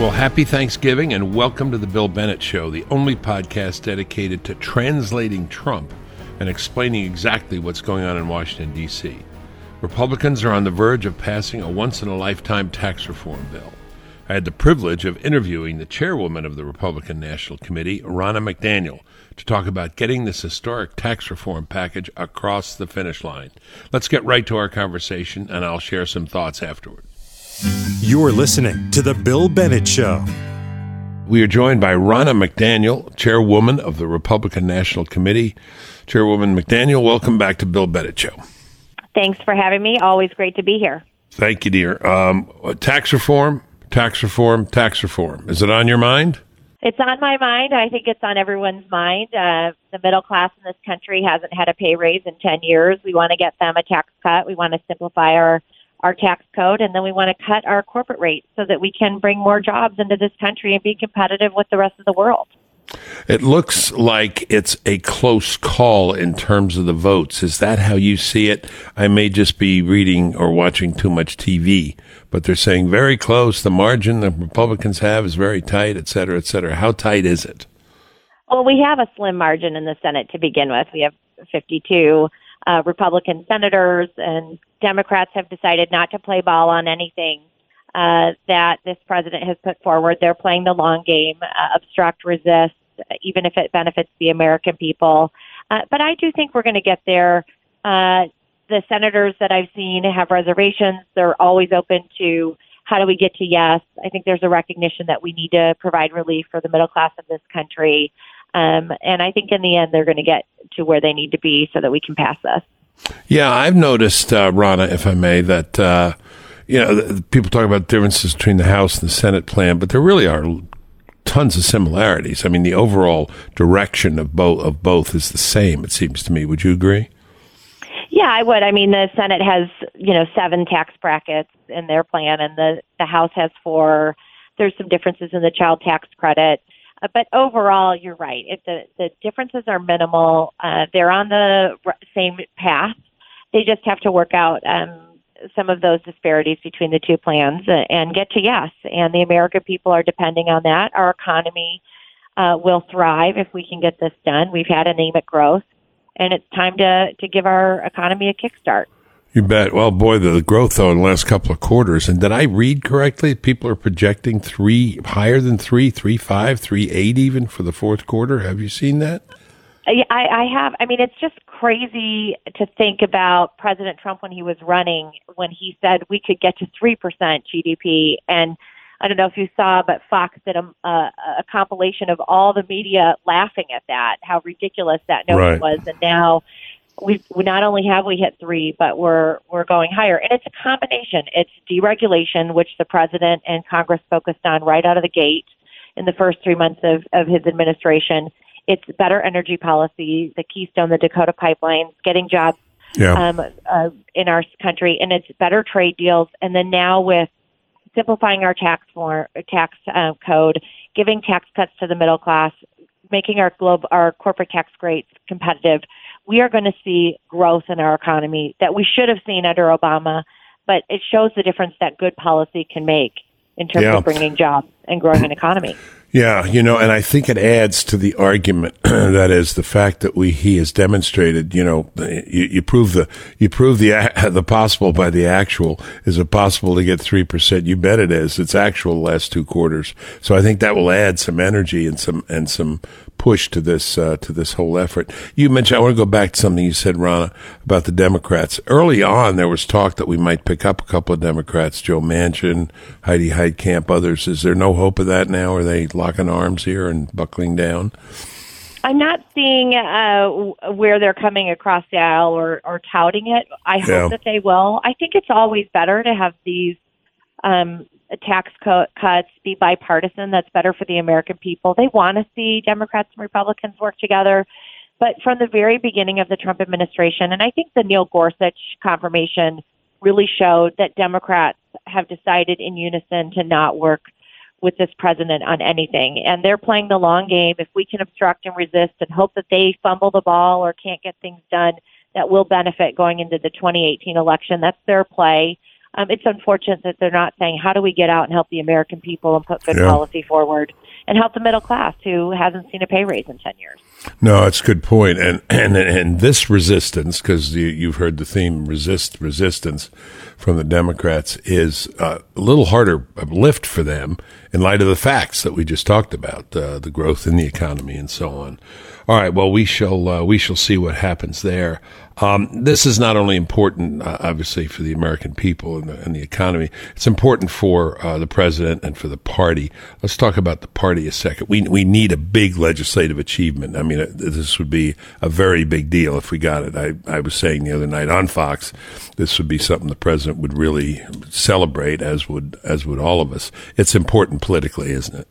Well, happy Thanksgiving and welcome to the Bill Bennett Show, the only podcast dedicated to translating Trump and explaining exactly what's going on in Washington, D.C. Republicans are on the verge of passing a once in a lifetime tax reform bill. I had the privilege of interviewing the chairwoman of the Republican National Committee, Ronna McDaniel, to talk about getting this historic tax reform package across the finish line. Let's get right to our conversation, and I'll share some thoughts afterward. You're listening to The Bill Bennett Show. We are joined by Ronna McDaniel, chairwoman of the Republican National Committee. Chairwoman McDaniel, welcome back to Bill Bennett Show. Thanks for having me. Always great to be here. Thank you, dear. Um, tax reform, tax reform, tax reform. Is it on your mind? It's on my mind. I think it's on everyone's mind. Uh, the middle class in this country hasn't had a pay raise in 10 years. We want to get them a tax cut. We want to simplify our our tax code, and then we want to cut our corporate rates so that we can bring more jobs into this country and be competitive with the rest of the world. It looks like it's a close call in terms of the votes. Is that how you see it? I may just be reading or watching too much TV, but they're saying very close. The margin the Republicans have is very tight, et cetera, et cetera. How tight is it? Well, we have a slim margin in the Senate to begin with. We have 52 uh, Republican senators and Democrats have decided not to play ball on anything uh, that this president has put forward. They're playing the long game, uh, obstruct, resist, even if it benefits the American people. Uh, but I do think we're going to get there. Uh, the senators that I've seen have reservations. They're always open to how do we get to yes. I think there's a recognition that we need to provide relief for the middle class of this country. Um, and I think in the end, they're going to get to where they need to be so that we can pass this. Yeah, I've noticed, uh, Ronna, if I may, that uh, you know people talk about differences between the House and the Senate plan, but there really are tons of similarities. I mean, the overall direction of both of both is the same. It seems to me. Would you agree? Yeah, I would. I mean, the Senate has you know seven tax brackets in their plan, and the the House has four. There's some differences in the child tax credit. Uh, but overall, you're right. If the, the differences are minimal, uh, they're on the same path. They just have to work out um, some of those disparities between the two plans and get to yes. And the American people are depending on that. Our economy uh, will thrive if we can get this done. We've had anemic growth, and it's time to, to give our economy a kickstart. You bet. Well, boy, the growth though in the last couple of quarters, and did I read correctly? People are projecting three higher than three, three five, three eight, even for the fourth quarter. Have you seen that? I, I have. I mean, it's just crazy to think about President Trump when he was running, when he said we could get to three percent GDP, and I don't know if you saw, but Fox did a, a, a compilation of all the media laughing at that, how ridiculous that notion right. was, and now we not only have we hit three, but we're we're going higher, and it's a combination. It's deregulation, which the president and Congress focused on right out of the gate in the first three months of of his administration. It's better energy policy, the Keystone, the Dakota pipelines, getting jobs yeah. um, uh, in our country, and it's better trade deals. And then now with simplifying our tax form, tax uh, code, giving tax cuts to the middle class, making our globe our corporate tax rates competitive we are going to see growth in our economy that we should have seen under Obama, but it shows the difference that good policy can make in terms yeah. of bringing jobs and growing an economy. Yeah, you know, and I think it adds to the argument that is the fact that we he has demonstrated. You know, you, you prove the you prove the the possible by the actual. Is it possible to get three percent? You bet it is. It's actual last two quarters. So I think that will add some energy and some and some push to this uh, to this whole effort. You mentioned I want to go back to something you said, Ronna, about the Democrats. Early on, there was talk that we might pick up a couple of Democrats, Joe Manchin, Heidi Heitkamp, others. Is there no hope of that now? Are they locking arms here and buckling down? I'm not seeing uh, where they're coming across the aisle or, or touting it. I hope yeah. that they will. I think it's always better to have these um, tax co- cuts be bipartisan. That's better for the American people. They want to see Democrats and Republicans work together. But from the very beginning of the Trump administration, and I think the Neil Gorsuch confirmation really showed that Democrats have decided in unison to not work with this president on anything. And they're playing the long game. If we can obstruct and resist and hope that they fumble the ball or can't get things done that will benefit going into the 2018 election, that's their play. um, it's unfortunate that they're not saying, how do we get out and help the American people and put good Yeah. policy forward and help the middle class who hasn't seen a pay raise in 10 years? No, it's a good point. And and and this resistance, because you, you've heard the theme resist resistance from the Democrats, is a little harder lift for them in light of the facts that we just talked about, uh, the growth in the economy and so on. All right. Well, we shall uh, we shall see what happens there. Um, this is not only important, uh, obviously, for the American people and the, and the economy. It's important for uh, the president and for the party. Let's talk about the party a second. We we need a big legislative achievement. I mean, uh, this would be a very big deal if we got it. I, I was saying the other night on Fox, this would be something the president would really celebrate, as would as would all of us. It's important politically, isn't it?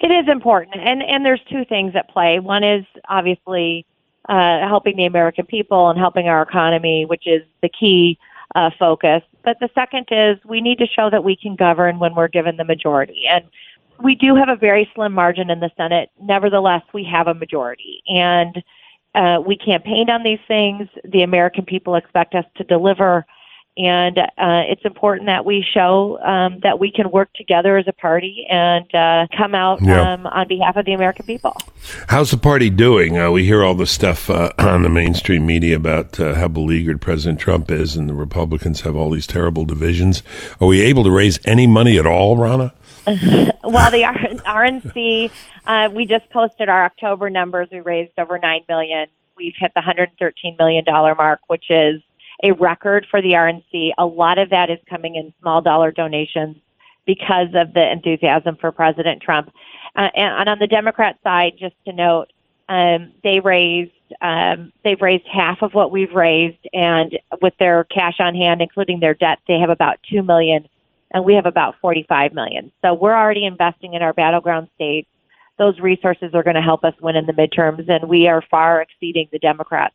It is important, and and there's two things at play. One is obviously uh, helping the American people and helping our economy, which is the key uh, focus. But the second is we need to show that we can govern when we're given the majority, and we do have a very slim margin in the Senate. Nevertheless, we have a majority, and uh, we campaigned on these things. The American people expect us to deliver. And uh, it's important that we show um, that we can work together as a party and uh, come out Yeah. um, on behalf of the American people. How's the party doing? Uh, we hear all this stuff uh, on the mainstream media about uh, how beleaguered President Trump is, and the Republicans have all these terrible divisions. Are we able to raise any money at all, Ronna? Well, the RNC, uh, we just posted our October numbers. We raised over nine million. We've hit the 113 million dollar mark, which is a record for the RNC. A lot of that is coming in small dollar donations because of the enthusiasm for President Trump. Uh, and, and on the Democrat side, just to note, um, they raised um, they've raised half of what we've raised, and with their cash on hand, including their debt, they have about two million, and we have about forty-five million. So we're already investing in our battleground states. Those resources are going to help us win in the midterms, and we are far exceeding the Democrats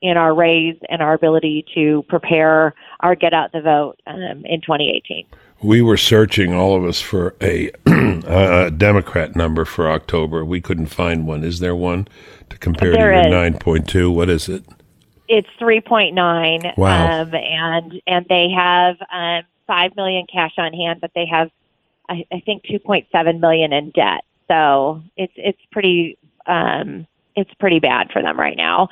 in our raise and our ability to prepare our get out the vote um, in 2018. We were searching, all of us, for a, a Democrat number for October. We couldn't find one. Is there one to compare There to is. your 9.2? What is it? It's 3.9, Wow. um, and and they have um, five million cash on hand, but they have I, I think 2.7 million in debt. So it's it's pretty um, it's pretty bad for them right now,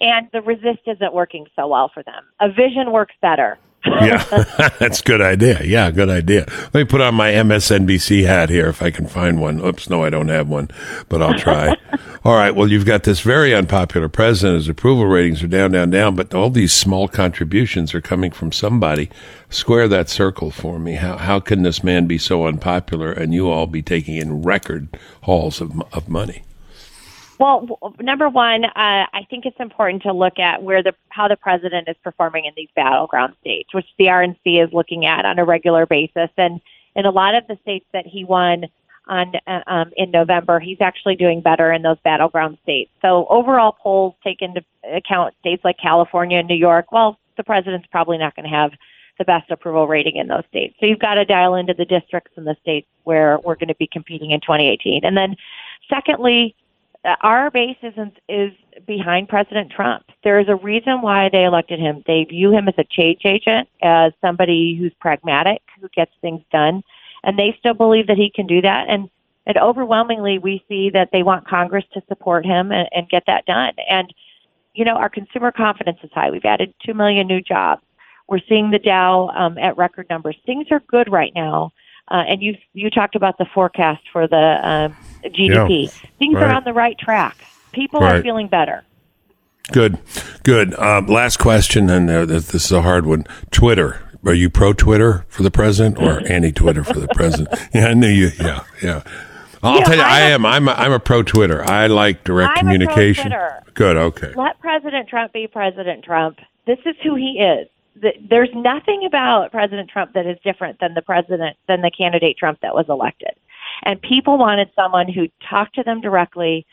and the resist isn't working so well for them. A vision works better. Yeah, that's a good idea. Yeah, good idea. Let me put on my MSNBC hat here if I can find one. Oops, no, I don't have one, but I'll try. all right. Well, you've got this very unpopular president. His approval ratings are down, down, down, but all these small contributions are coming from somebody. Square that circle for me. How how can this man be so unpopular and you all be taking in record hauls of of money? Well, number one, uh, I think it's important to look at where the how the president is performing in these battleground states, which the RNC is looking at on a regular basis. And in a lot of the states that he won on uh, um, in November, he's actually doing better in those battleground states. So overall polls take into account states like California and New York. Well, the president's probably not going to have the best approval rating in those states. So you've got to dial into the districts and the states where we're going to be competing in 2018. And then, secondly, our base isn't is behind President Trump. There is a reason why they elected him. They view him as a change agent, as somebody who's pragmatic, who gets things done, and they still believe that he can do that. And and overwhelmingly, we see that they want Congress to support him and, and get that done. And you know, our consumer confidence is high. We've added two million new jobs. We're seeing the Dow um, at record numbers. Things are good right now. Uh, and you you talked about the forecast for the um, GDP. Things right. are on the right track. People Right. are feeling better. Good, good. Um, last question, and uh, this is a hard one. Twitter. Are you pro Twitter for the president or anti Twitter for the president? Yeah, I knew you. Yeah, yeah. I'll Yeah, tell you, I a- am. I'm a, I'm a pro Twitter. I like direct I'm a communication. Good. Okay. Let President Trump be President Trump. This is who he is. There's nothing about President Trump that is different than the president than the candidate Trump that was elected. And people wanted someone who talked to them directly,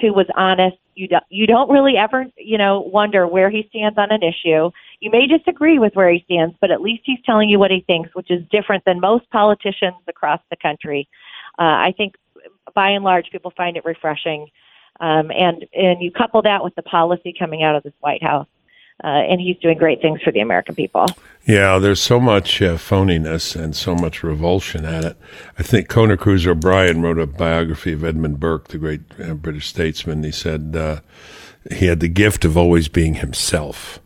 who was honest. You don't, you don't really ever, you know, wonder where he stands on an issue. You may disagree with where he stands, but at least he's telling you what he thinks, which is different than most politicians across the country. Uh, I think, by and large, people find it refreshing. Um, and and you couple that with the policy coming out of this White House, uh, and he's doing great things for the American people. Yeah, there's so much uh, phoniness and so much revulsion at it. I think Conor Cruise O'Brien wrote a biography of Edmund Burke, the great uh, British statesman. He said uh, he had the gift of always being himself.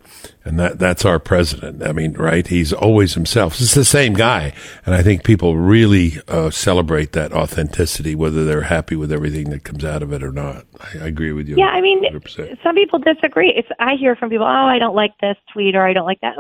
And that, that's our president. I mean, right? He's always himself. It's the same guy. And I think people really uh, celebrate that authenticity, whether they're happy with everything that comes out of it or not. I, I agree with you. Yeah, I mean, 100%. some people disagree. It's, I hear from people, oh, I don't like this tweet or I don't like that.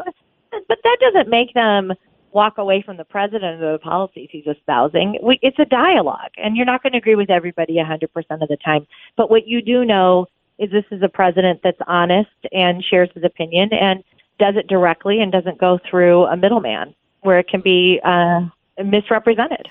But that doesn't make them walk away from the president or the policies he's espousing. We, it's a dialogue, and you're not going to agree with everybody 100% of the time. But what you do know is this is a president that's honest and shares his opinion and does it directly and doesn't go through a middleman where it can be uh, misrepresented.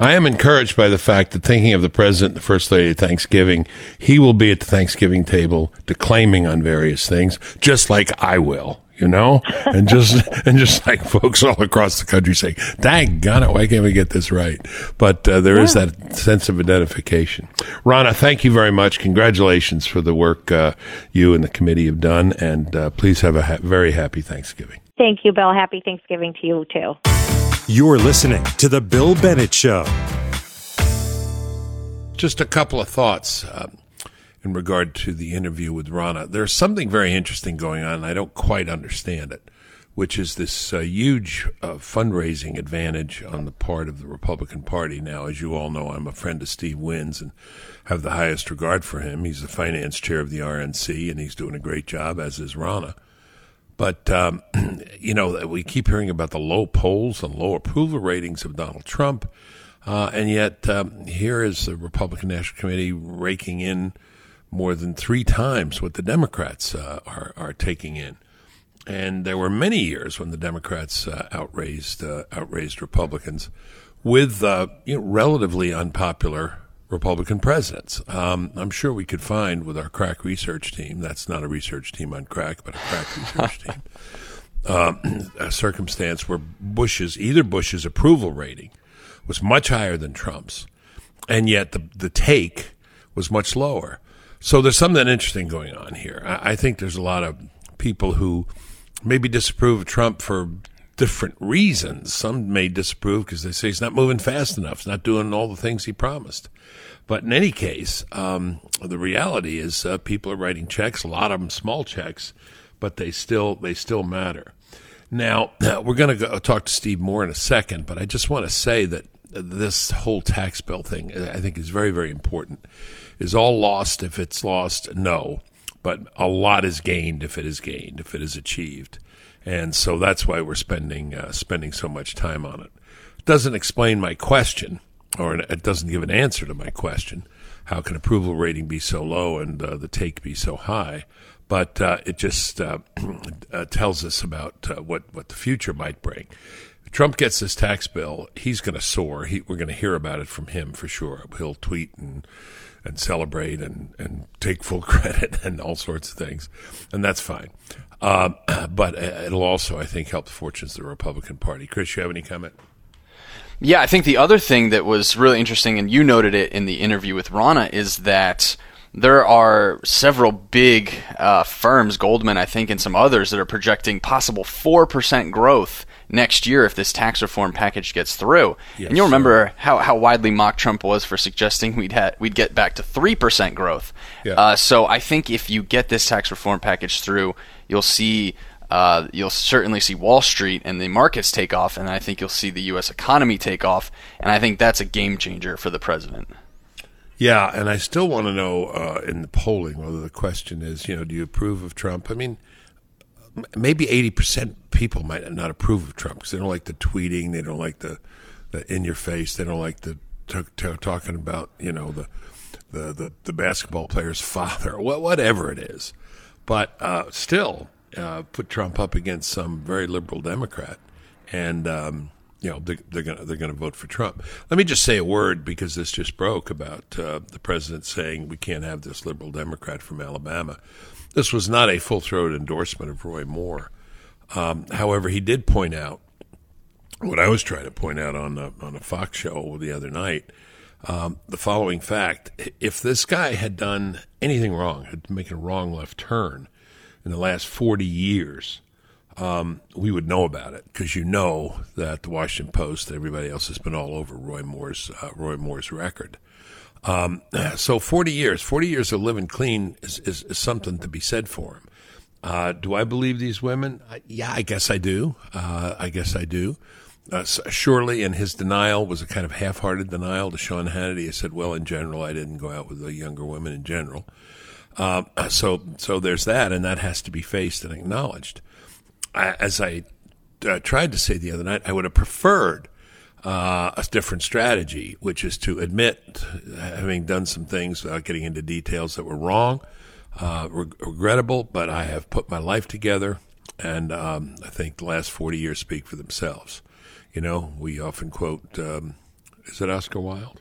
I am encouraged by the fact that thinking of the president, the first lady at Thanksgiving, he will be at the Thanksgiving table declaiming on various things, just like I will you know, and just and just like folks all across the country saying, "Dang, got it! Why can't we get this right?" But uh, there yeah. is that sense of identification. Ronna, thank you very much. Congratulations for the work uh, you and the committee have done, and uh, please have a ha- very happy Thanksgiving. Thank you, Bill. Happy Thanksgiving to you too. You're listening to the Bill Bennett Show. Just a couple of thoughts. Uh, in regard to the interview with Ronna. There's something very interesting going on, I don't quite understand it, which is this uh, huge uh, fundraising advantage on the part of the Republican Party. Now, as you all know, I'm a friend of Steve Wynn's and have the highest regard for him. He's the finance chair of the RNC, and he's doing a great job, as is Ronna. But, um, you know, we keep hearing about the low polls and low approval ratings of Donald Trump. Uh, and yet, um, here is the Republican National Committee raking in more than three times what the Democrats uh, are, are taking in. And there were many years when the Democrats uh, outraised uh, outraised Republicans with uh, you know, relatively unpopular Republican presidents. Um, I'm sure we could find with our crack research team. That's not a research team on crack, but a crack research team. Um, a circumstance where Bush's either Bush's approval rating was much higher than Trump's, and yet the the take was much lower. So there's something interesting going on here. I, I think there's a lot of people who maybe disapprove of Trump for different reasons. Some may disapprove because they say he's not moving fast enough, he's not doing all the things he promised. But in any case, um, the reality is uh, people are writing checks, a lot of them small checks, but they still they still matter. Now we're going to talk to Steve Moore in a second, but I just want to say that this whole tax bill thing I think is very very important is all lost if it's lost? No. But a lot is gained if it is gained, if it is achieved. And so that's why we're spending uh, spending so much time on it. It doesn't explain my question, or it doesn't give an answer to my question. How can approval rating be so low and uh, the take be so high? But uh, it just uh, uh, tells us about uh, what what the future might bring. Trump gets this tax bill, he's going to soar. He, we're going to hear about it from him for sure. He'll tweet and and celebrate and, and take full credit and all sorts of things. And that's fine. Uh, but it'll also, I think, help the fortunes of the Republican Party. Chris, you have any comment? Yeah, I think the other thing that was really interesting, and you noted it in the interview with Ronna, is that there are several big uh, firms, Goldman, I think, and some others, that are projecting possible 4% growth next year if this tax reform package gets through. Yes, and you'll remember how, how widely mocked Trump was for suggesting we'd ha- we'd get back to three percent growth. Yeah. Uh, so I think if you get this tax reform package through, you'll see. Uh, you'll certainly see Wall Street and the markets take off, and I think you'll see the U.S. economy take off, and I think that's a game changer for the president. Yeah, and I still want to know uh, in the polling whether the question is, you know, do you approve of Trump? I mean, maybe 80% people might not approve of Trump because they don't like the tweeting, they don't like the, the in your face, they don't like the t- t- talking about, you know, the, the, the, the, basketball player's father, whatever it is. But uh, still, uh, put Trump up against some very liberal Democrat, and um, you know they're, they're going they're going to vote for Trump. Let me just say a word because this just broke about uh, the president saying we can't have this liberal Democrat from Alabama. This was not a full throated endorsement of Roy Moore. Um, however, he did point out what I was trying to point out on a, on a Fox show the other night. Um, the following fact: If this guy had done anything wrong, had making a wrong left turn, in the last 40 years, um, we would know about it because you know that the Washington Post, everybody else has been all over Roy Moore's uh, Roy Moore's record. Um, so 40 years, 40 years of living clean is, is, is something to be said for him. Uh, do I believe these women? Uh, yeah, I guess I do. Uh, I guess I do. Uh, surely, and his denial was a kind of half-hearted denial to Sean Hannity. He said, "Well, in general, I didn't go out with the younger women in general." Uh, so, so there's that, and that has to be faced and acknowledged. As I uh, tried to say the other night, I would have preferred uh, a different strategy, which is to admit having done some things without getting into details that were wrong, uh, reg- regrettable, but I have put my life together, and um, I think the last 40 years speak for themselves. You know, we often quote, um, is it Oscar Wilde?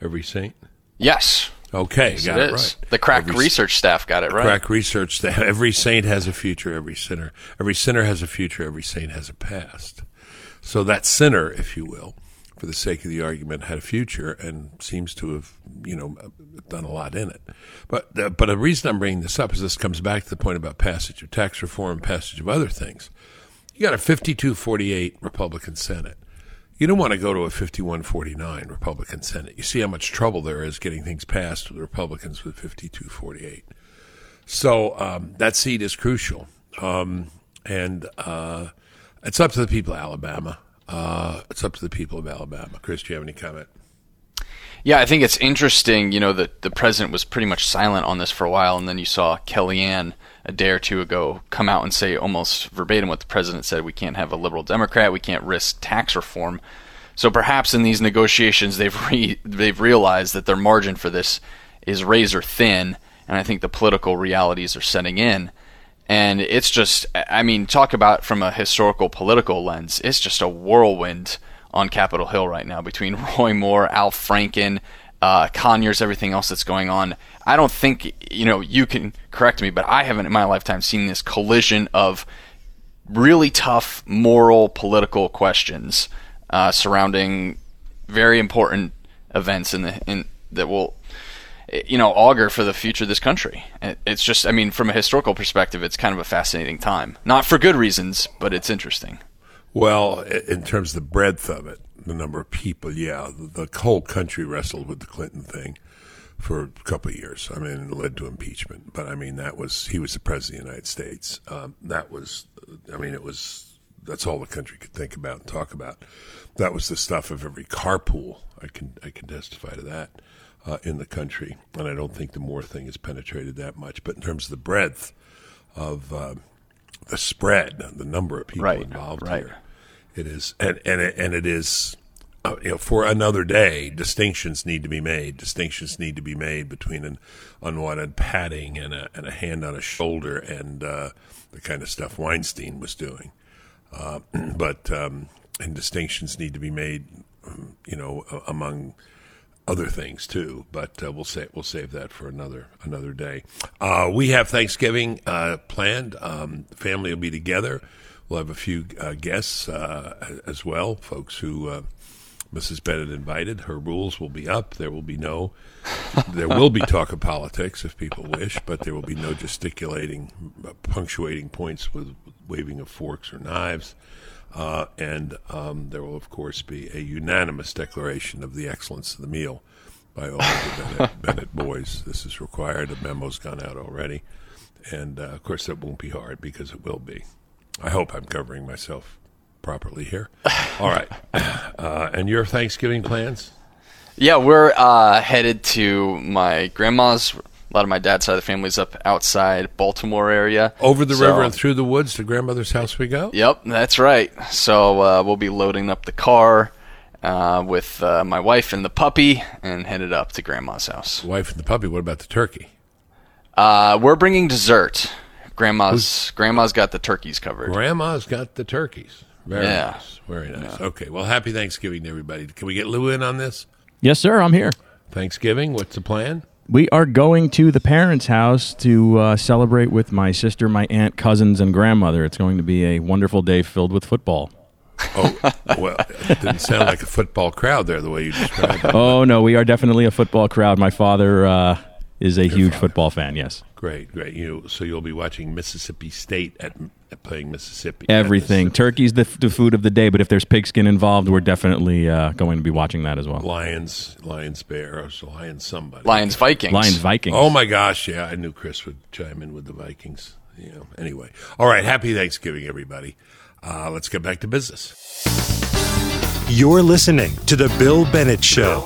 Every saint? Yes. Okay, yes, got it, it right. The crack every, research staff got it right. Crack research staff. Every saint has a future. Every sinner. Every sinner has a future. Every saint has a past. So that sinner, if you will, for the sake of the argument, had a future and seems to have, you know, done a lot in it. But uh, but the reason I'm bringing this up is this comes back to the point about passage of tax reform, passage of other things. You got a 52-48 Republican Senate. You don't want to go to a 51-49 Republican Senate. You see how much trouble there is getting things passed with Republicans with 52-48. So um, that seat is crucial, um, and uh, it's up to the people of Alabama. Uh, it's up to the people of Alabama. Chris, do you have any comment? Yeah, I think it's interesting. You know, that the president was pretty much silent on this for a while, and then you saw Kellyanne a day or two ago come out and say almost verbatim what the president said: "We can't have a liberal Democrat. We can't risk tax reform." So perhaps in these negotiations, they've re- they've realized that their margin for this is razor thin, and I think the political realities are setting in. And it's just, I mean, talk about from a historical political lens, it's just a whirlwind on Capitol Hill right now between Roy Moore, Al Franken, uh, Conyers, everything else that's going on. I don't think, you know, you can correct me, but I haven't in my lifetime seen this collision of really tough moral political questions uh, surrounding very important events in the in that will you know augur for the future of this country. It's just, I mean, from a historical perspective, it's kind of a fascinating time. Not for good reasons, but it's interesting. Well, in terms of the breadth of it, the number of people, yeah, the whole country wrestled with the Clinton thing for a couple of years. I mean, it led to impeachment, but I mean, that was he was the president of the United States. Um, that was, I mean, it was that's all the country could think about and talk about. That was the stuff of every carpool. I can I can testify to that uh, in the country, and I don't think the Moore thing has penetrated that much. But in terms of the breadth of uh, the spread, the number of people right, involved right. here, it is, and and it, and it is. Uh, you know, for another day, distinctions need to be made. Distinctions need to be made between an unwanted patting and a, and a hand on a shoulder and uh, the kind of stuff Weinstein was doing. Uh, but um, and distinctions need to be made, um, you know, among other things too. But uh, we'll say we'll save that for another another day. Uh, we have Thanksgiving uh, planned. Um, family will be together. We'll have a few uh, guests uh, as well, folks who. uh, Mrs. Bennett invited. Her rules will be up. There will be no, there will be talk of politics if people wish, but there will be no gesticulating, uh, punctuating points with waving of forks or knives. Uh, and um, there will, of course, be a unanimous declaration of the excellence of the meal by all of the Bennett, Bennett boys. This is required. A memo's gone out already. And, uh, of course, that won't be hard because it will be. I hope I'm covering myself properly here. All right. Uh, and your Thanksgiving plans? Yeah, we're uh, headed to my grandma's. A lot of my dad's side of the family's up outside Baltimore area. Over the So- river and through the woods to grandmother's house we go? Yep, that's right. So uh, we'll be loading up the car uh, with uh, my wife and the puppy and headed up to grandma's house. Wife and the puppy. What about the turkey? Uh, we're bringing dessert. Grandma's grandma's got the turkeys covered. Grandma's got the turkeys. Very Yeah. nice. Very nice. Okay. Well, happy Thanksgiving to everybody. Can we get Lou in on this? Yes, sir. I'm here. Thanksgiving? What's the plan? We are going to the parents' house to uh, celebrate with my sister, my aunt, cousins, and grandmother. It's going to be a wonderful day filled with football. Oh, well, it didn't sound like a football crowd there the way you described it. Oh no, we are definitely a football crowd. My father, uh, is a huge football fan. Yes, Great, great. You so you'll be watching Mississippi State at, at playing Mississippi. everything. Mississippi. Turkey's the, the food of the day, but if there's pigskin involved, we're definitely uh, going to be watching that as well. Lions, Lions, Bears, Lions, somebody. Lions Vikings. Lions Vikings. Oh my gosh, yeah, I knew Chris would chime in with the Vikings. You know, anyway. All right, happy Thanksgiving, everybody. Uh, let's get back to business. You're listening to The Bill Bennett Show.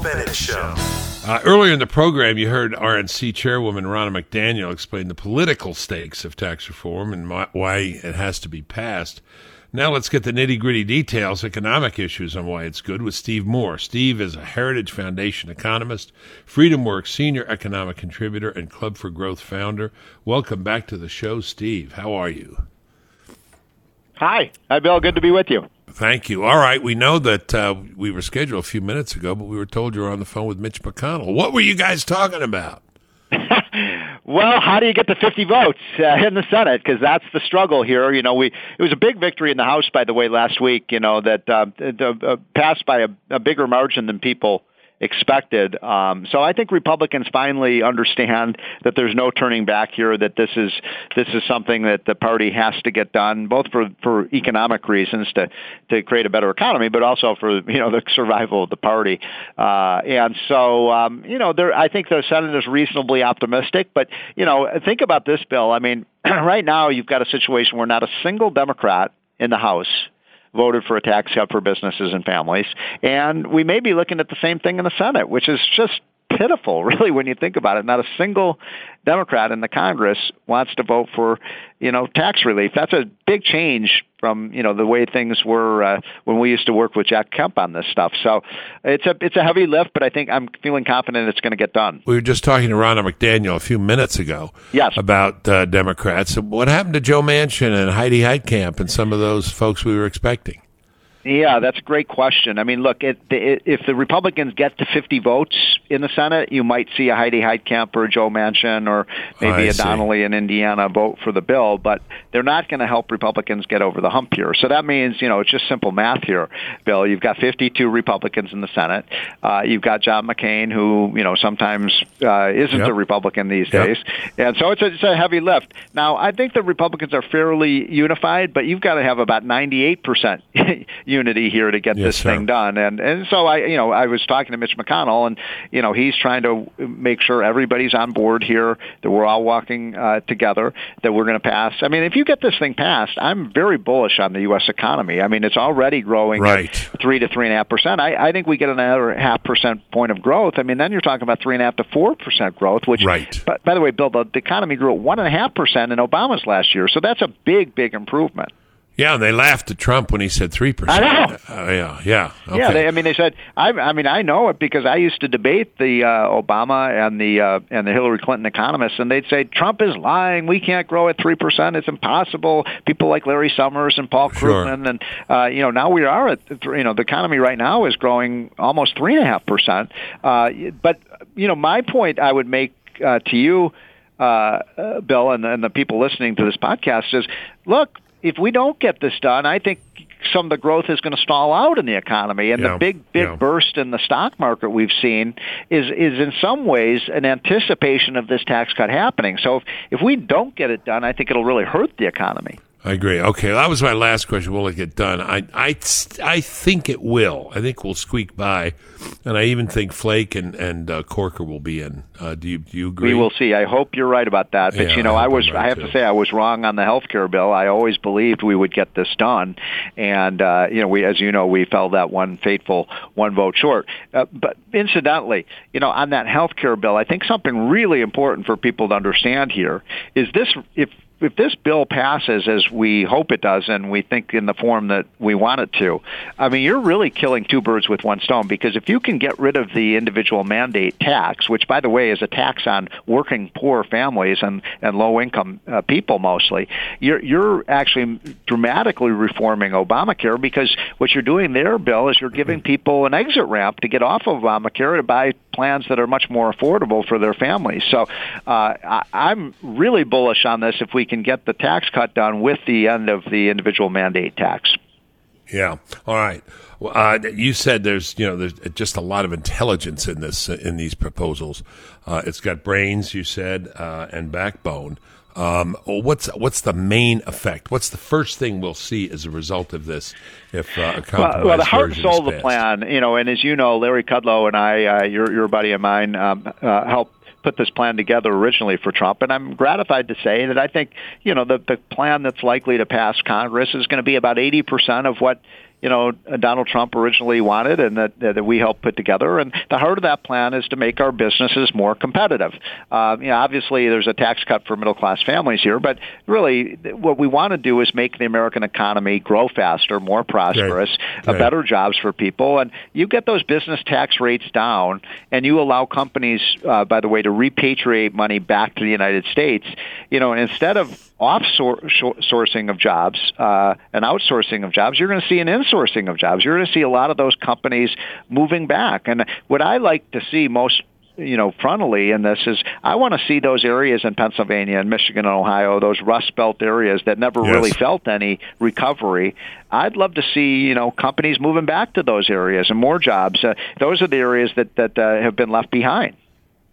Uh, earlier in the program, you heard RNC Chairwoman Ronna McDaniel explain the political stakes of tax reform and why- it has to be passed. Now let's get the nitty gritty details, economic issues on why it's good with Steve Moore. Steve is a Heritage Foundation economist, FreedomWorks senior economic contributor, and Club for Growth founder. Welcome back to the show, Steve. How are you? Hi. Hi, Bill. Good to be with you. Thank you. All right, we know that uh, we were scheduled a few minutes ago, but we were told you were on the phone with Mitch McConnell. What were you guys talking about? Well, how do you get the 50 votes uh, in the Senate? Because that's the struggle here. You know, we it was a big victory in the House, by the way, last week. You know that uh, the, uh, passed by a, a bigger margin than people expected. Um, so I think Republicans finally understand that there's no turning back here. That this is this is something that the party has to get done, both for for economic reasons to to create a better economy, but also for you know the survival of the party. Uh, and so um, you know, there I think the Senate is reasonably optimistic. But you know, think about this, Bill. I mean, right now you've got a situation where not a single Democrat in the House voted for a tax cut for businesses and families. And we may be looking at the same thing in the Senate, which is just pitiful, really, when you think about it. Not a single Democrat in the Congress wants to vote for, you know, tax relief. That's a big change from, you know, the way things were uh, when we used to work with Jack Kemp on this stuff. So it's a it's a heavy lift, but I think I'm feeling confident it's going to get done. We were just talking to Ronna McDaniel a few minutes ago Yes. about uh, Democrats. What happened to Joe Manchin and Heidi Heitkamp and some of those folks we were expecting? Yeah, that's a great question. I mean, look, it, it, if the Republicans get to 50 votes in the Senate, you might see a Heidi Heitkamp or a Joe Manchin or maybe I a see. Donnelly in Indiana vote for the bill, but they're not going to help Republicans get over the hump here. So that means, you know, it's just simple math here, Bill. You've got 52 Republicans in the Senate. Uh, you've got John McCain, who, you know, sometimes uh, isn't Yep. a Republican these Yep. days. And so it's a, it's a heavy lift. Now, I think the Republicans are fairly unified, but you've got to have about 98% unity here to get Yes, this sir. thing done. And and so I, you know, I was talking to Mitch McConnell, and you know, he's trying to make sure everybody's on board here, that we're all walking uh, together, that we're going to pass. I mean, if you get this thing passed, I'm very bullish on the U.S. economy. I mean, it's already growing Right. three to three and a half percent. I, I think we get another half percent point of growth. I mean, then you're talking about three and a half to four percent growth, which, Right. But by the way, Bill, the, the economy grew at one and a half percent in Obama's last year, so that's a big, big improvement. Yeah, and they laughed at Trump when he said 3%. I know. Uh, yeah, yeah. Okay. Yeah, they, I mean, they said. I, I mean, I know it because I used to debate the uh, Obama and the uh, and the Hillary Clinton economists, and they'd say Trump is lying. We can't grow at three percent. It's impossible. People like Larry Summers and Paul Sure. Krugman, and uh, you know, now we are at you know the economy right now is growing almost three and a half percent. Uh, But you know, my point I would make uh, to you. Uh, uh, Bill and, and the people listening to this podcast is look if we don't get this done I think some of the growth is going to stall out in the economy. And Yeah, the big big yeah. burst in the stock market we've seen is is in some ways an anticipation of this tax cut happening. So if, if we don't get it done I think it'll really hurt the economy I agree. Okay, that was my last question. Will it get done? I, I, I think it will. I think we'll squeak by, and I even think Flake and and uh, Corker will be in. Uh, do you do you agree? We will see. I hope you're right about that. But Yeah, you know, I I was right, I have too. to say I was wrong on the health care bill. I always believed we would get this done. And uh, you know, we as you know, we fell that one fateful one vote short. Uh, but incidentally, you know, on that health care bill, I think something really important for people to understand here is this if if this bill passes as we hope it does and we think in the form that we want it to, I mean, you're really killing two birds with one stone because if you can get rid of the individual mandate tax, which, by the way, is a tax on working poor families and, and low income uh, people mostly, you're, you're actually dramatically reforming Obamacare because what you're doing there, Bill, is you're giving people an exit ramp to get off of Obamacare to buy plans that are much more affordable for their families. So uh, I, I'm really bullish on this if we can get the tax cut done with the end of the individual mandate tax. Yeah. All right. Well, uh, you said there's you know there's just a lot of intelligence in this in these proposals. Uh, it's got brains, you said, uh, and backbone. Um, what's what's the main effect? What's the first thing we'll see as a result of this? If uh, a well, well, the heart and soul of the plan, you know, and as you know, Larry Kudlow and I, uh, your your buddy of mine, um, uh, helped put this plan together originally for Trump, and I'm gratified to say that I think you know the the plan that's likely to pass Congress is going to be about 80 percent of what you know Donald Trump originally wanted and that that we helped put together. And the heart of that plan is to make our businesses more competitive. Uh, you know, obviously there's a tax cut for middle class families here, but really what we want to do is make the American economy grow faster, more prosperous, right. Uh, right. better jobs for people. And you get those business tax rates down, and you allow companies, uh, by the way, to repatriate money back to the United States. You know, instead of offsourcing of jobs uh, and outsourcing of jobs, you're going to see an insourcing of jobs. You're going to see a lot of those companies moving back. And what I like to see most you know frontally in this is I want to see those areas in Pennsylvania and Michigan and Ohio, those Rust Belt areas that never yes. really felt any recovery. I'd love to see you know companies moving back to those areas and more jobs. Uh, those are the areas that that uh, have been left behind.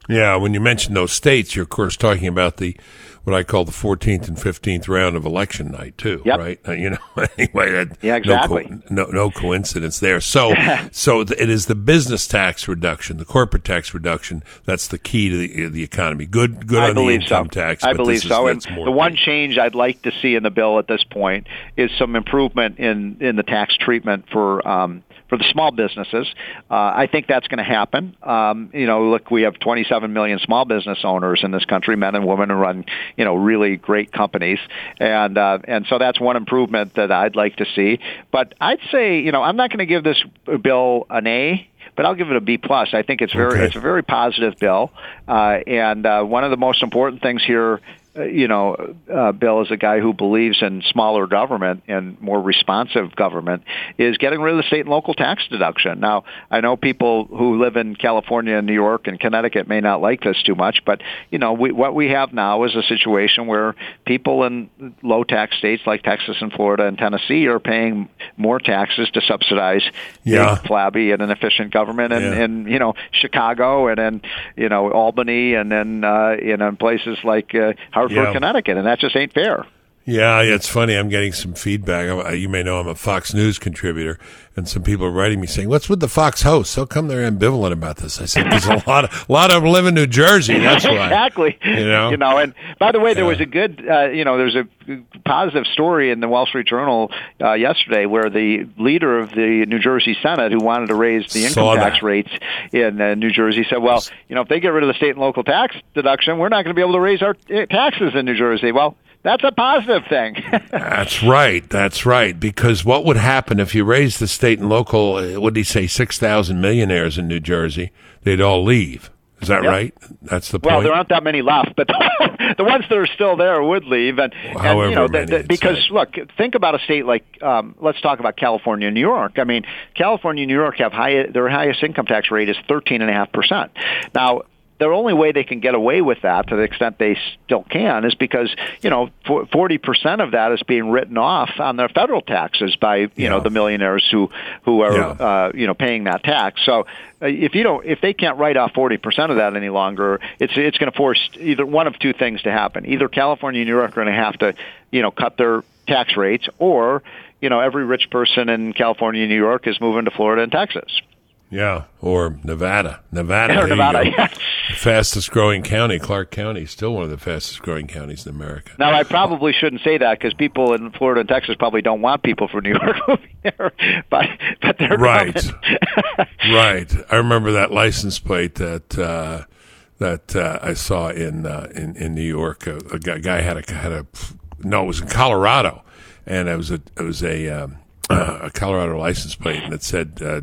Yeah, when you mention those states, you're of course talking about the what I call the 14th and 15th round of election night too, yep. right? Uh, you know, anyway, that, yeah, exactly. No, co- no, no, coincidence there. So, so it is the business tax reduction, the corporate tax reduction. That's the key to the, the economy. Good, good I on the income so. tax. I believe so. Is, and the one change I'd like to see in the bill at this point is some improvement in in the tax treatment for um, for the small businesses. Uh, I think that's going to happen. Um, you know, look, we have 27 million small business owners in this country, men and women who run, you know, really great companies, and uh, and so that's one improvement that I'd like to see. But I'd say, you know, I'm not going to give this bill an A but I'll give it a B plus. I think it's very okay. it's a very positive bill, uh, and uh, one of the most important things here you know, uh, Bill is a guy who believes in smaller government and more responsive government, is getting rid of the state and local tax deduction. Now, I know people who live in California and New York and Connecticut may not like this too much, but you know, we, what we have now is a situation where people in low tax states like Texas and Florida and Tennessee are paying more taxes to subsidize yeah. flabby and inefficient government, and, yeah. and you know, Chicago and then you know Albany, and then uh, you know places like uh, Hartford, yeah. Connecticut, and that just ain't fair. Yeah, it's funny. I'm getting some feedback. You may know I'm a Fox News contributor, and some people are writing me saying, "What's with the Fox hosts? How come they're ambivalent about this?" I said, "There's a lot of a lot of them live in New Jersey. That's why." exactly. You know. You know. And by the way, there yeah. was a good, uh, you know, there's a positive story in the Wall Street Journal uh, yesterday where the leader of the New Jersey Senate, who wanted to raise the income tax rates in uh, New Jersey, said, "Well, you know, if they get rid of the state and local tax deduction, we're not going to be able to raise our uh, taxes in New Jersey." Well that's a positive thing. that's right. That's right. Because what would happen if you raised the state and local, uh, what did he say, 6,000 millionaires in New Jersey? They'd all leave. Is that yep. right? That's the point. Well, there aren't that many left, but the ones that are still there would leave. And, However and you know, the, the, because look, think about a state like um, let's talk about California and New York. I mean, California and New York have high their highest income tax rate is thirteen and a half percent. Now, the only way they can get away with that, to the extent they still can, is because you know forty percent of that is being written off on their federal taxes by you yeah. know the millionaires who who are yeah. uh, you know paying that tax. So uh, if you don't if they can't write off 40% of that any longer it's it's going to force either one of two things to happen either California and New York are going to have to you know cut their tax rates or you know every rich person in California and New York is moving to Florida and Texas yeah, or Nevada. Nevada. Or Nevada, yeah. Fastest growing county, Clark County, still one of the fastest growing counties in America. Now, I probably shouldn't say that because people in Florida and Texas probably don't want people from New York moving there, but but they're right. right. I remember that license plate that uh, that uh, I saw in uh, in in New York. A, a, guy had a had a no, it was in Colorado, and it was a it was a um, uh, a Colorado license plate and it said, uh,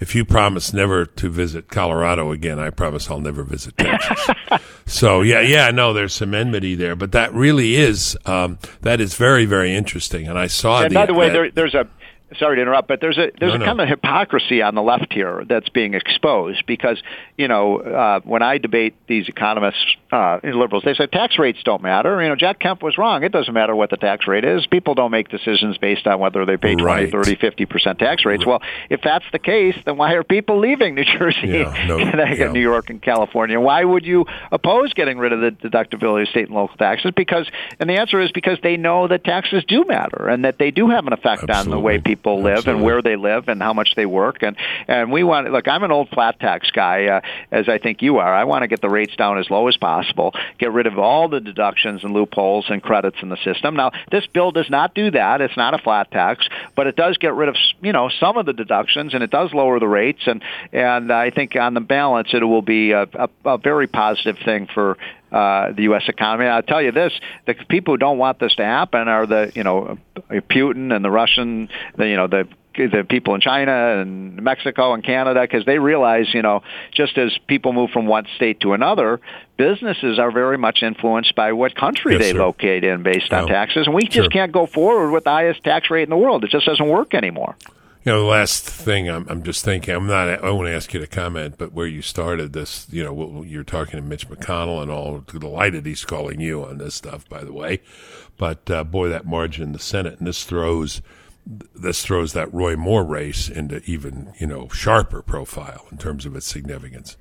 "If you promise never to visit Colorado again, I promise I'll never visit Texas." so yeah, yeah, no, there's some enmity there, but that really is um, that is very very interesting. And I saw. And the, by the way, that, there, there's a sorry to interrupt, but there's a there's No, a no. kind of hypocrisy on the left here that's being exposed because you know uh, when I debate these economists, uh, liberals, they say tax rates don't matter. You know, Jack Kemp was wrong. It doesn't matter what the tax rate is. People don't make decisions based on whether they pay Right. 30, 50 percent tax rates. Well, if that's the case, then why are people leaving New Jersey, Yeah, no, Connecticut, yeah. New York, and California? Why would you oppose getting rid of the deductibility of state and local taxes? Because, and the answer is because they know that taxes do matter and that they do have an effect on the way people live Absolutely. and where they live and how much they work. And and we want look. I'm an old flat tax guy, uh, as I think you are. I want to get the rates down as low as possible. Get rid of all the deductions and loopholes and credits in the system. Now, this bill does not do that. It's not a flat tax, but it does get rid of you know some of the deductions and it does lower the rates. And and I think on the balance, it will be a, a, a very positive thing for uh, the U.S. economy. I'll tell you this: the people who don't want this to happen are the you know Putin and the Russian, the, you know the the people in China and Mexico and Canada because they realize, you know, just as people move from one state to another, businesses are very much influenced by what country Yes, they sir. locate in based on taxes, and we just Sure. can't go forward with the highest tax rate in the world. It just doesn't work anymore. You know, the last thing I'm, I'm just thinking, I'm not, I won't ask you to comment, but where you started this, you know, you're talking to Mitch McConnell and all, delighted he's calling you on this stuff, by the way. But, uh, boy, that margin in the Senate, and this throws, this throws that Roy Moore race into even, you know, sharper profile in terms of its significance.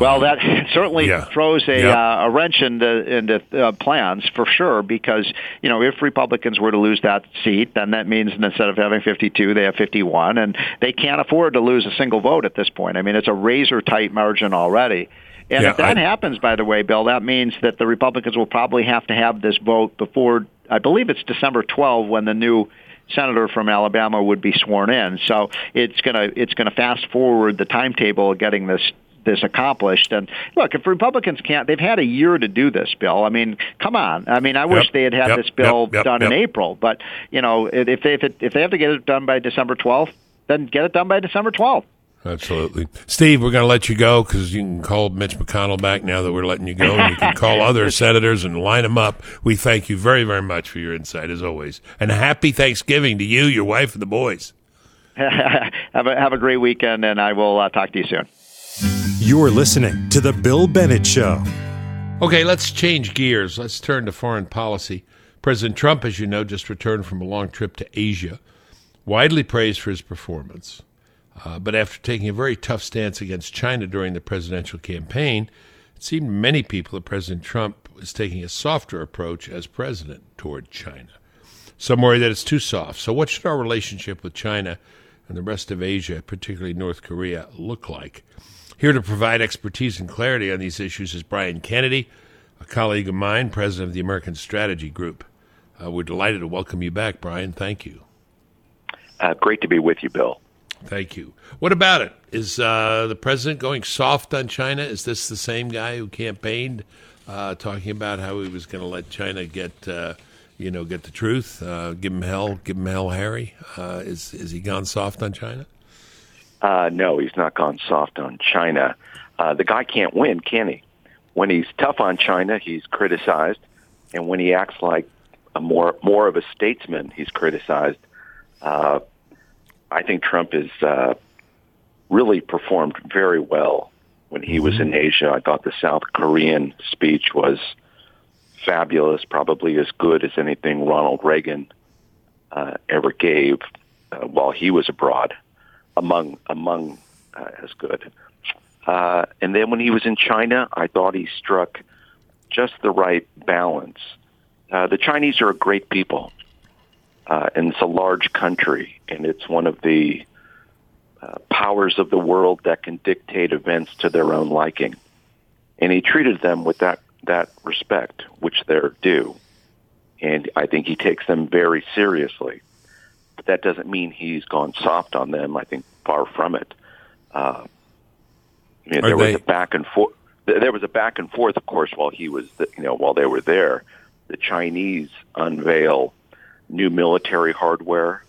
Well, that certainly yeah. throws a, Yeah. uh, a wrench into into uh, plans for sure. Because you know, if Republicans were to lose that seat, then that means instead of having 52, they have 51, and they can't afford to lose a single vote at this point. I mean, it's a razor tight margin already. And Yeah, if that I- happens, by the way, Bill, that means that the Republicans will probably have to have this vote before, I believe it's December 12 when the new senator from Alabama would be sworn in. So it's gonna it's gonna fast forward the timetable of getting this this accomplished. And look, if Republicans can't, they've had a year to do this, Bill. I mean, come on. I mean, I wish they had had yep, this bill yep, yep, done in. April. But you know, if they if, it, if they have to get it done by December 12th, then get it done by December 12th. Absolutely. Steve, we're going to let you go because you can call Mitch McConnell back now that we're letting you go. And you can call other senators and line them up. We thank you very, very much for your insight, as always. And happy Thanksgiving to you, your wife, and the boys. have a have a great weekend, and I will uh, talk to you soon. You're listening to The Bill Bennett Show. Okay, let's change gears. Let's turn to foreign policy. President Trump, as you know, just returned from a long trip to Asia, widely praised for his performance. Uh, but after taking a very tough stance against China during the presidential campaign, it seemed to many people that President Trump was taking a softer approach as president toward China. Some worry that it's too soft. So, what should our relationship with China and the rest of Asia, particularly North Korea, look like? Here to provide expertise and clarity on these issues is Brian Kennedy, a colleague of mine, president of the American Strategy Group. Uh, we're delighted to welcome you back, Brian. Thank you. Uh, great to be with you, Bill. Thank you. What about it? Is uh, the president going soft on China? Is this the same guy who campaigned, uh, talking about how he was going to let China get, uh, you know, get the truth, uh, give him hell, give him hell, Harry? Uh, is is he gone soft on China? Uh, no, he's not gone soft on China. Uh, the guy can't win, can he? When he's tough on China, he's criticized, and when he acts like a more more of a statesman, he's criticized. Uh, I think Trump has uh, really performed very well when he was in Asia. I thought the South Korean speech was fabulous, probably as good as anything Ronald Reagan uh, ever gave uh, while he was abroad. Among among uh, as good. Uh, and then when he was in China, I thought he struck just the right balance. Uh, the Chinese are a great people, uh, and it's a large country, and it's one of the uh, powers of the world that can dictate events to their own liking. And he treated them with that that respect, which they're due. And I think he takes them very seriously but that doesn't mean he's gone soft on them. I think far from it. Uh, you know, there they- was a back and forth. There was a back and forth, of course, while he was, you know, while they were there. The Chinese unveil new military hardware,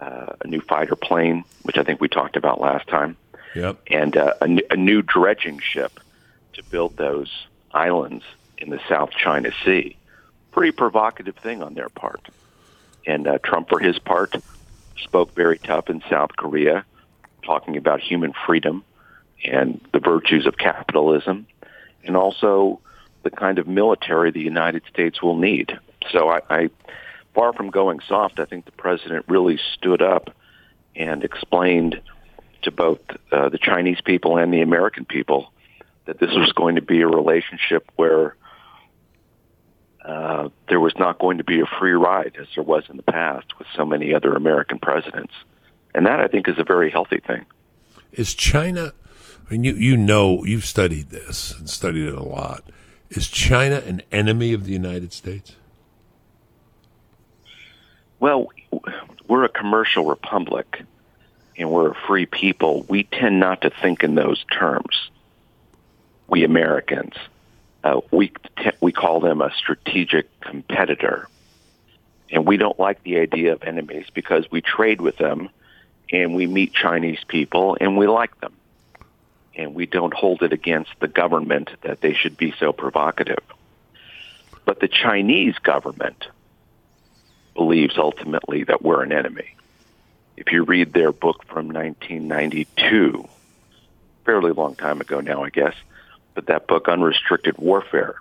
uh, a new fighter plane, which I think we talked about last time, Yep. and uh, a, a new dredging ship to build those islands in the South China Sea. Pretty provocative thing on their part. And uh, Trump, for his part, spoke very tough in South Korea, talking about human freedom and the virtues of capitalism, and also the kind of military the United States will need. So I, I far from going soft, I think the president really stood up and explained to both uh, the Chinese people and the American people that this was going to be a relationship where uh, there was not going to be a free ride as there was in the past with so many other American presidents. And that, I think, is a very healthy thing. Is China, I mean, you, you know, you've studied this and studied it a lot. Is China an enemy of the United States? Well, we're a commercial republic and we're a free people. We tend not to think in those terms. We Americans, uh, we we call them a strategic competitor, and we don't like the idea of enemies because we trade with them, and we meet Chinese people and we like them, and we don't hold it against the government that they should be so provocative. But the Chinese government believes ultimately that we're an enemy. If you read their book from 1992, fairly long time ago now, I guess, but that book, Unrestricted Warfare,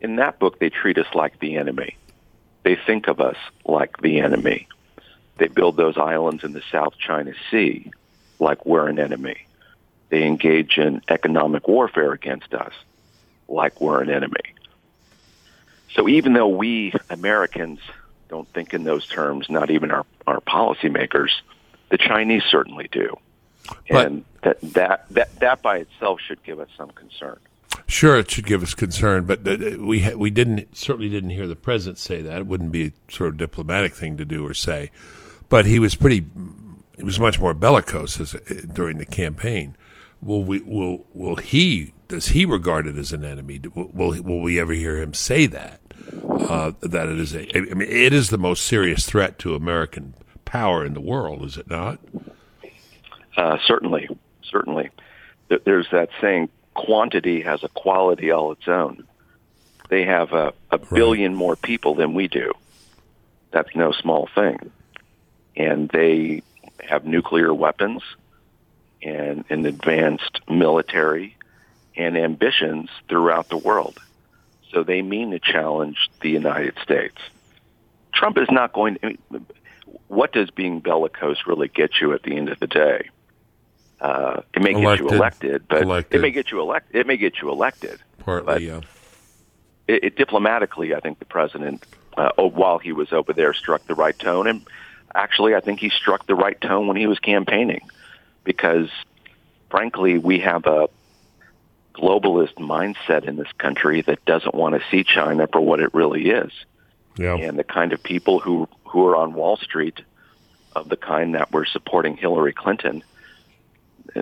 in that book, they treat us like the enemy. They think of us like the enemy. They build those islands in the South China Sea like we're an enemy. They engage in economic warfare against us like we're an enemy. So even though we Americans don't think in those terms, not even our, our policymakers, the Chinese certainly do. But- and that, that, that, that by itself should give us some concern. Sure, it should give us concern, but uh, we ha- we didn't certainly didn't hear the president say that. It wouldn't be a sort of diplomatic thing to do or say, but he was pretty. He was much more bellicose as, during the campaign. Will we? Will will he? Does he regard it as an enemy? Will will, will we ever hear him say that? Uh, that it is a. I mean, it is the most serious threat to American power in the world, is it not? Uh, certainly, certainly. There's that saying, quantity has a quality all its own. They have a, a billion more people than we do. That's no small thing. And they have nuclear weapons and an advanced military and ambitions throughout the world. So they mean to challenge the United States. Trump is not going to. I mean, what does being bellicose really get you at the end of the day? Uh, it may get you elected, but Elected. it may get you elect. It may get you elected. Partly, yeah. It, it, diplomatically, I think the president, uh, oh, while he was over there, struck the right tone, and actually, I think he struck the right tone when he was campaigning, because frankly, we have a globalist mindset in this country that doesn't want to see China for what it really is Yeah. and the kind of people who who are on Wall Street, of the kind that were supporting Hillary Clinton,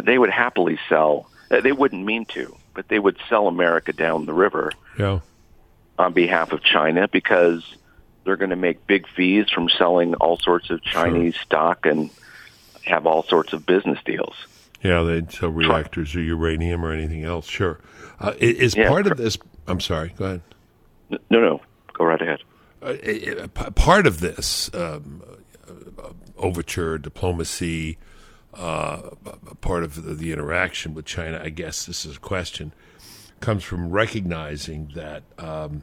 they would happily sell. uh, They wouldn't mean to, but they would sell America down the river Yeah. on behalf of China because they're going to make big fees from selling all sorts of Chinese stock and have all sorts of business deals. Yeah, they'd sell reactors or uranium or anything else. Sure. Uh, is Yeah, part of this? I'm sorry. Go ahead. No, no, go right ahead. Uh, i- i- p- part of this um, uh, overture, diplomacy, uh, part of the, the interaction with China, I guess this is a question, comes from recognizing that. Um,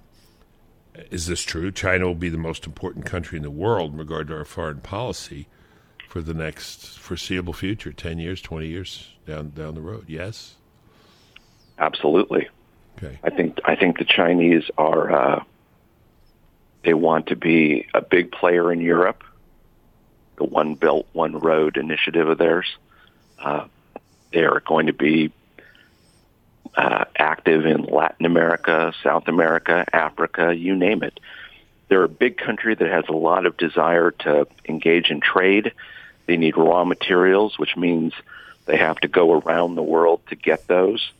is this true? China will be the most important country in the world in regard to our foreign policy for the next foreseeable future, ten years, twenty years down down the road. Yes. Absolutely. Okay. I think I think the Chinese are uh, they want to be a big player in Europe. The One Belt One Road initiative of theirs. Uh, they are going to be uh, active in Latin America, South America, Africa, you name it. They're a big country that has a lot of desire to engage in trade. They need raw materials, which means they have to go around the world to get those.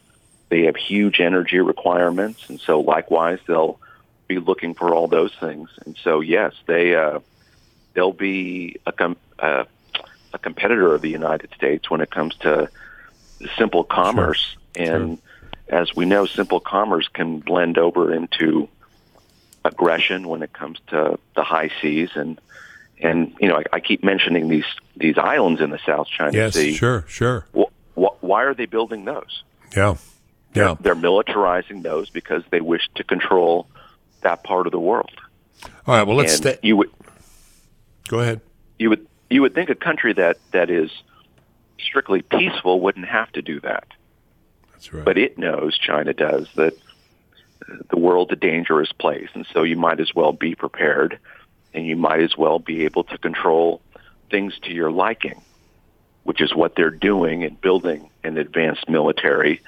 They have huge energy requirements, and so likewise they'll be looking for all those things. And so yes, they uh, they'll be a com- uh, a competitor of the United States when it comes to simple commerce. And as we know, simple commerce can blend over into aggression when it comes to the high seas and And you know, I, I keep mentioning these these islands in the South China Yes, Sea. sure, sure. Wh- wh- why are they building those? Yeah, yeah. They're militarizing those because they wish to control that part of the world. All right. Well, let's and stay. you would Go ahead. you would you would think a country that that is strictly peaceful wouldn't have to do that. That's right. But it knows, China does, that the world's a dangerous place, and so you might as well be prepared, and you might as well be able to control things to your liking, which is what they're doing in building an advanced military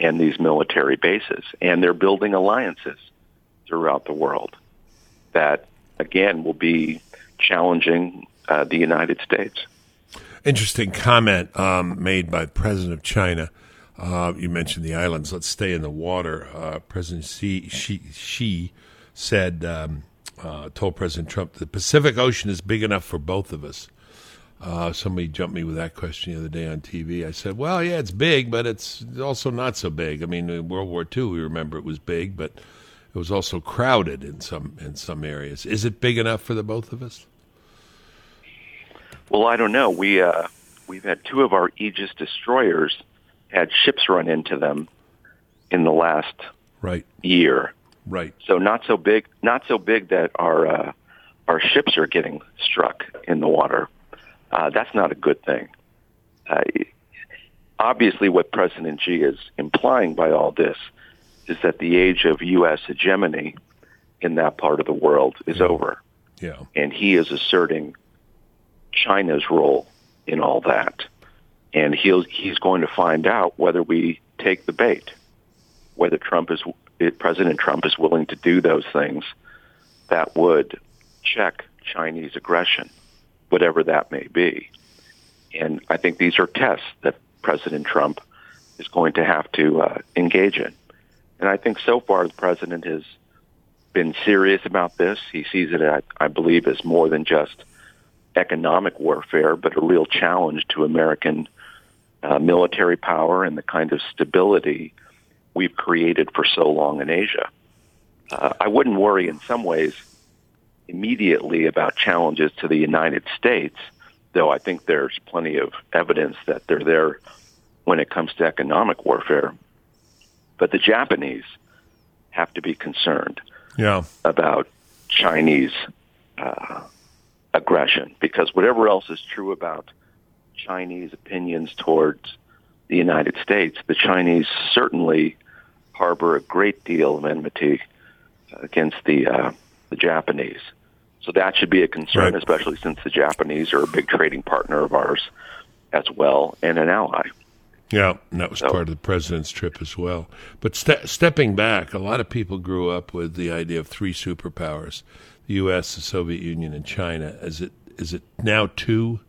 and these military bases, and they're building alliances throughout the world that, again, will be challenging uh, the United States. Interesting comment um, made by the president of China. Uh, you mentioned the islands. Let's stay in the water. Uh, president Xi, Xi, Xi said, um, uh, told President Trump, the Pacific Ocean is big enough for both of us. Uh, somebody jumped me with that question the other day on TV. I said, "Well, yeah, it's big, but it's also not so big. I mean, in World War II, we remember it was big, but it was also crowded in some in some areas. Is it big enough for the both of us?" Well, I don't know. We uh, we've had two of our Aegis destroyers had ships run into them in the last Right, year. right. So not so big, not so big that our uh, our ships are getting struck in the water. Uh, that's not a good thing. Uh, obviously, what President Xi is implying by all this is that the age of U.S. hegemony in that part of the world is over, Yeah, and he is asserting China's role in all that. And he'll, he's going to find out whether we take the bait, whether Trump is President Trump is willing to do those things that would check Chinese aggression, whatever that may be. And I think these are tests that President Trump is going to have to uh, engage in. And I think so far the president has been serious about this. He sees it, I, I believe, as more than just economic warfare, but a real challenge to American uh, military power and the kind of stability we've created for so long in Asia. Uh, I wouldn't worry in some ways immediately about challenges to the United States, though I think there's plenty of evidence that they're there when it comes to economic warfare. But the Japanese have to be concerned yeah. about Chinese uh, aggression because whatever else is true about Chinese opinions towards the United States, the Chinese certainly harbor a great deal of enmity against the uh, the Japanese. So that should be a concern, Right. especially since the Japanese are a big trading partner of ours as well and an ally. Yeah, and that was So- part of the president's trip as well. But ste- stepping back, a lot of people grew up with the idea of three superpowers: the U.S., the Soviet Union, and China. Is it is it now two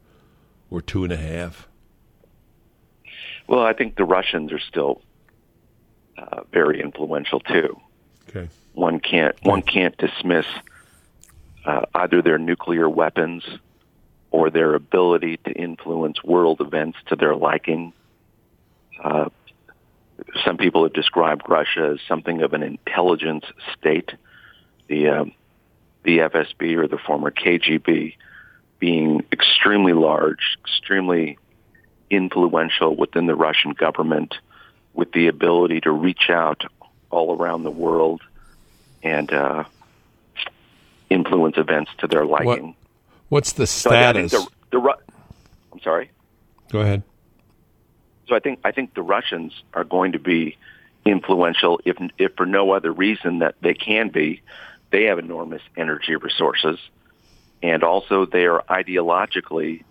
or two and a half? Well, I think the Russians are still uh, very influential too. Okay. one can't one can't dismiss uh, either their nuclear weapons or their ability to influence world events to their liking. Uh, some people have described Russia as something of an intelligence state. The um, the FSB or the former KGB being extremely large, extremely influential within the Russian government, with the ability to reach out all around the world and uh, influence events to their liking. What's the So I think status? the, the I'm sorry. Go ahead. So I think I think the Russians are going to be influential, if if for no other reason that they can be. They have enormous energy resources, and also they are ideologically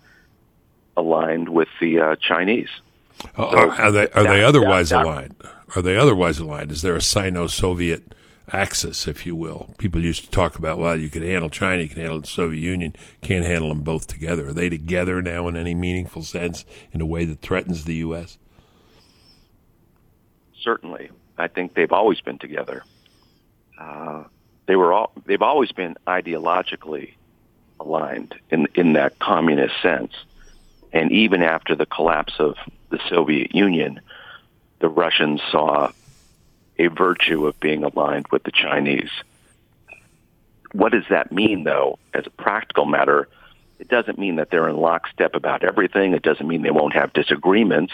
aligned with the uh, Chinese. Uh, So are they are they otherwise that- that- aligned? Are they otherwise aligned? Is there a Sino-Soviet axis, if you will? People used to talk about, well, you can handle China, you can handle the Soviet Union, can't handle them both together. Are they together now in any meaningful sense in a way that threatens the U.S.? Certainly, I think they've always been together. Uh, they were all they've always been ideologically aligned in in that communist sense, and even after the collapse of the Soviet Union, the Russians saw a virtue of being aligned with the Chinese. What does that mean, though, as a practical matter? It doesn't mean that they're in lockstep about everything. It doesn't mean they won't have disagreements.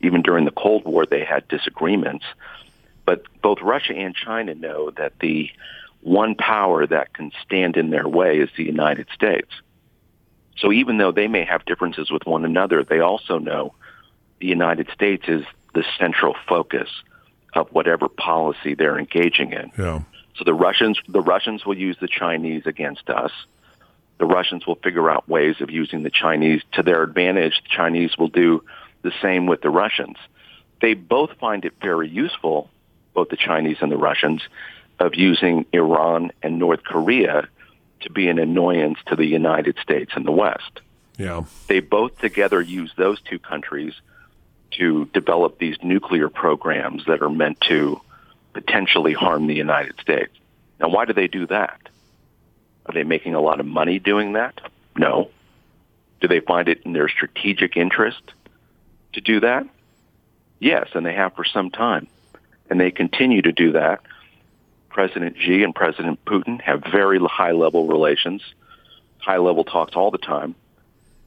Even during the Cold War, they had disagreements. But both Russia and China know that the one power that can stand in their way is the United States. So even though they may have differences with one another, they also know the United States is the central focus of whatever policy they're engaging in. Yeah. So the Russians, the Russians will use the Chinese against us. The Russians will figure out ways of using the Chinese to their advantage. The Chinese will do the same with the Russians. They both find it very useful, both the Chinese and the Russians, of using Iran and North Korea to be an annoyance to the United States and the West. Yeah. They both together use those two countries to develop these nuclear programs that are meant to potentially harm the United States. Now, why do they do that? Are they making a lot of money doing that? No. Do they find it in their strategic interest to do that? Yes, and they have for some time. And they continue to do that. President Xi and President Putin have very high level relations, high level talks all the time,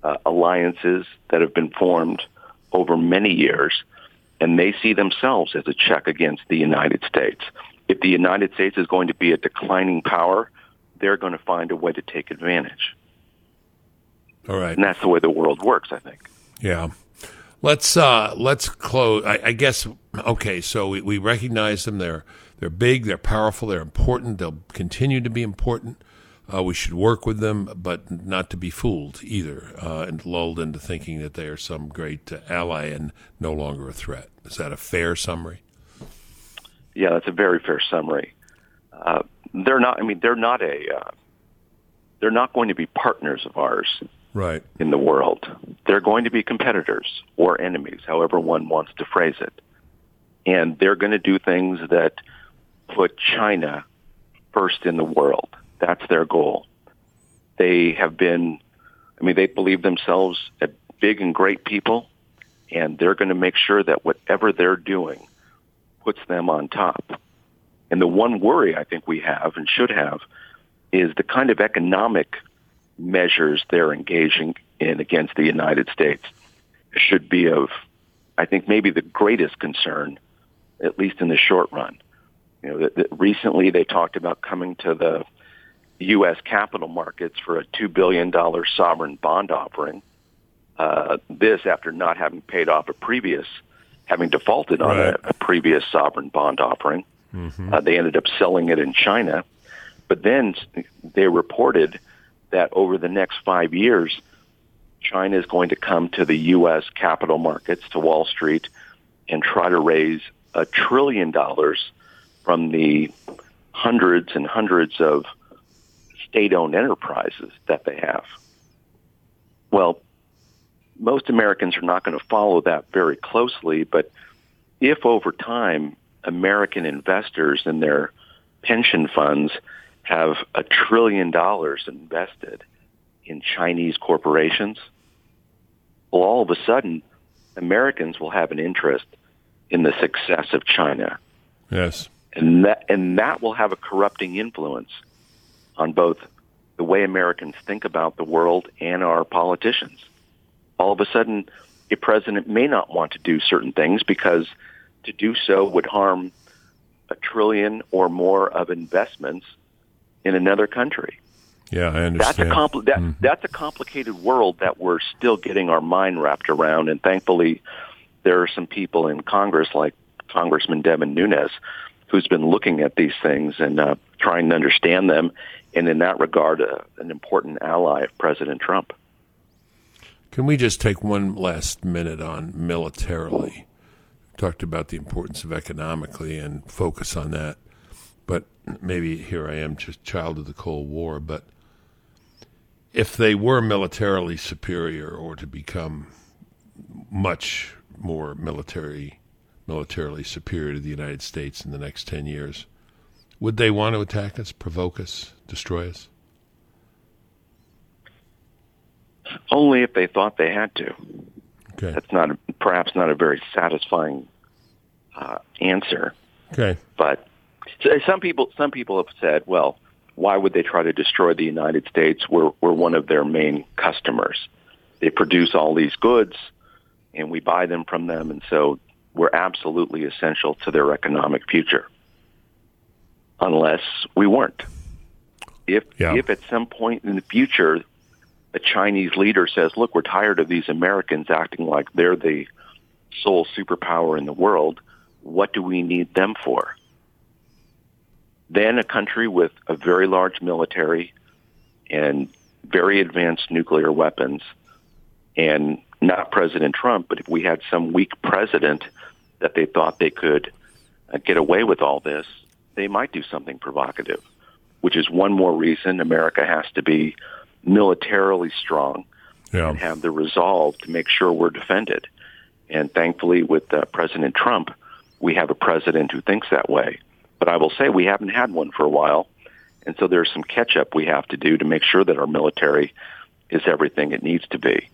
uh, alliances that have been formed over many years, and they see themselves as a check against the United States. If the United States is going to be a declining power, they're going to find a way to take advantage. All right. And that's the way the world works, I think. Yeah. Let's uh, let's close. I, I guess okay. So we, we recognize them. They're they're big. They're powerful. They're important. They'll continue to be important. Uh, we should work with them, but not to be fooled either, uh, and lulled into thinking that they are some great uh, ally and no longer a threat. Is that a fair summary? Yeah, that's a very fair summary. Uh, they're not. I mean, they're not a. Uh, they're not going to be partners of ours Right. in the world. They're going to be competitors or enemies, however one wants to phrase it. And they're going to do things that put China first in the world. That's their goal. They have been, I mean, they believe themselves a big and great people, and they're going to make sure that whatever they're doing puts them on top. And the one worry I think we have and should have is the kind of economic measures they're engaging in against the United States should be of, I think, maybe the greatest concern, at least in the short run. You know, that, that recently they talked about coming to the U.S. capital markets for a $2 billion sovereign bond offering. Uh, this after not having paid off a previous, having defaulted on Right. a, a previous sovereign bond offering. Uh, they ended up selling it in China. But then they reported that over the next five years, China is going to come to the U.S. capital markets, to Wall Street, and try to raise a trillion dollars from the hundreds and hundreds of state-owned enterprises that they have. Well, most Americans are not going to follow that very closely, but if over time American investors and their pension funds have a trillion dollars invested in Chinese corporations, well, all of a sudden, Americans will have an interest in the success of China, Yes. and that and that will have a corrupting influence on both the way Americans think about the world and our politicians. All of a sudden, a president may not want to do certain things because to do so would harm a trillion or more of investments in another country. Yeah, I understand. That's a compl- that, mm-hmm. that's a complicated world that we're still getting our mind wrapped around. And thankfully, there are some people in Congress, like Congressman Devin Nunes, who's been looking at these things and uh, trying to understand them. And in that regard, uh, an important ally of President Trump. Can we just take one last minute on militarily? Talked about the importance of economically and focus on that. But maybe here I am, just child of the Cold War. But if they were militarily superior or to become much more military, militarily superior to the United States in the next 10 years, would they want to attack us, provoke us, destroy us? Only if they thought they had to. Okay. That's not a, perhaps not a very satisfying uh, answer. Okay. But some people some people have said, well, why would they try to destroy the United States? We're, we're one of their main customers. They produce all these goods, and we buy them from them, and so we're absolutely essential to their economic future. Unless we weren't. If Yeah. if at some point in the future a Chinese leader says, "Look, we're tired of these Americans acting like they're the sole superpower in the world. What do we need them for?" Then a country with a very large military and very advanced nuclear weapons and not President Trump, but if we had some weak president that they thought they could uh, get away with all this, they might do something provocative, which is one more reason America has to be militarily strong Yeah. and have the resolve to make sure we're defended. And thankfully, with uh, President Trump, we have a president who thinks that way. But I will say we haven't had one for a while. And so there's some catch up we have to do to make sure that our military is everything it needs to be.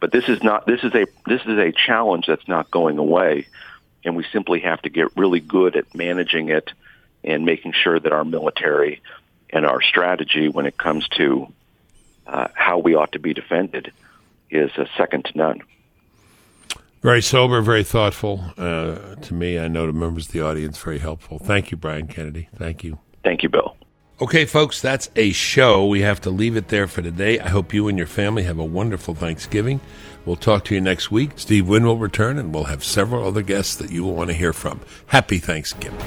But this is not this is a this is a challenge that's not going away and we simply have to get really good at managing it and making sure that our military and our strategy when it comes to uh, how we ought to be defended is uh, second to none. Very sober, very thoughtful. Uh, to me, I know to members of the audience, very helpful. Thank you, Brian Kennedy. Thank you. Thank you, Bill. Okay, folks, that's a show. We have to leave it there for today. I hope you and your family have a wonderful Thanksgiving. We'll talk to you next week. Steve Wynn will return, and we'll have several other guests that you will want to hear from. Happy Thanksgiving.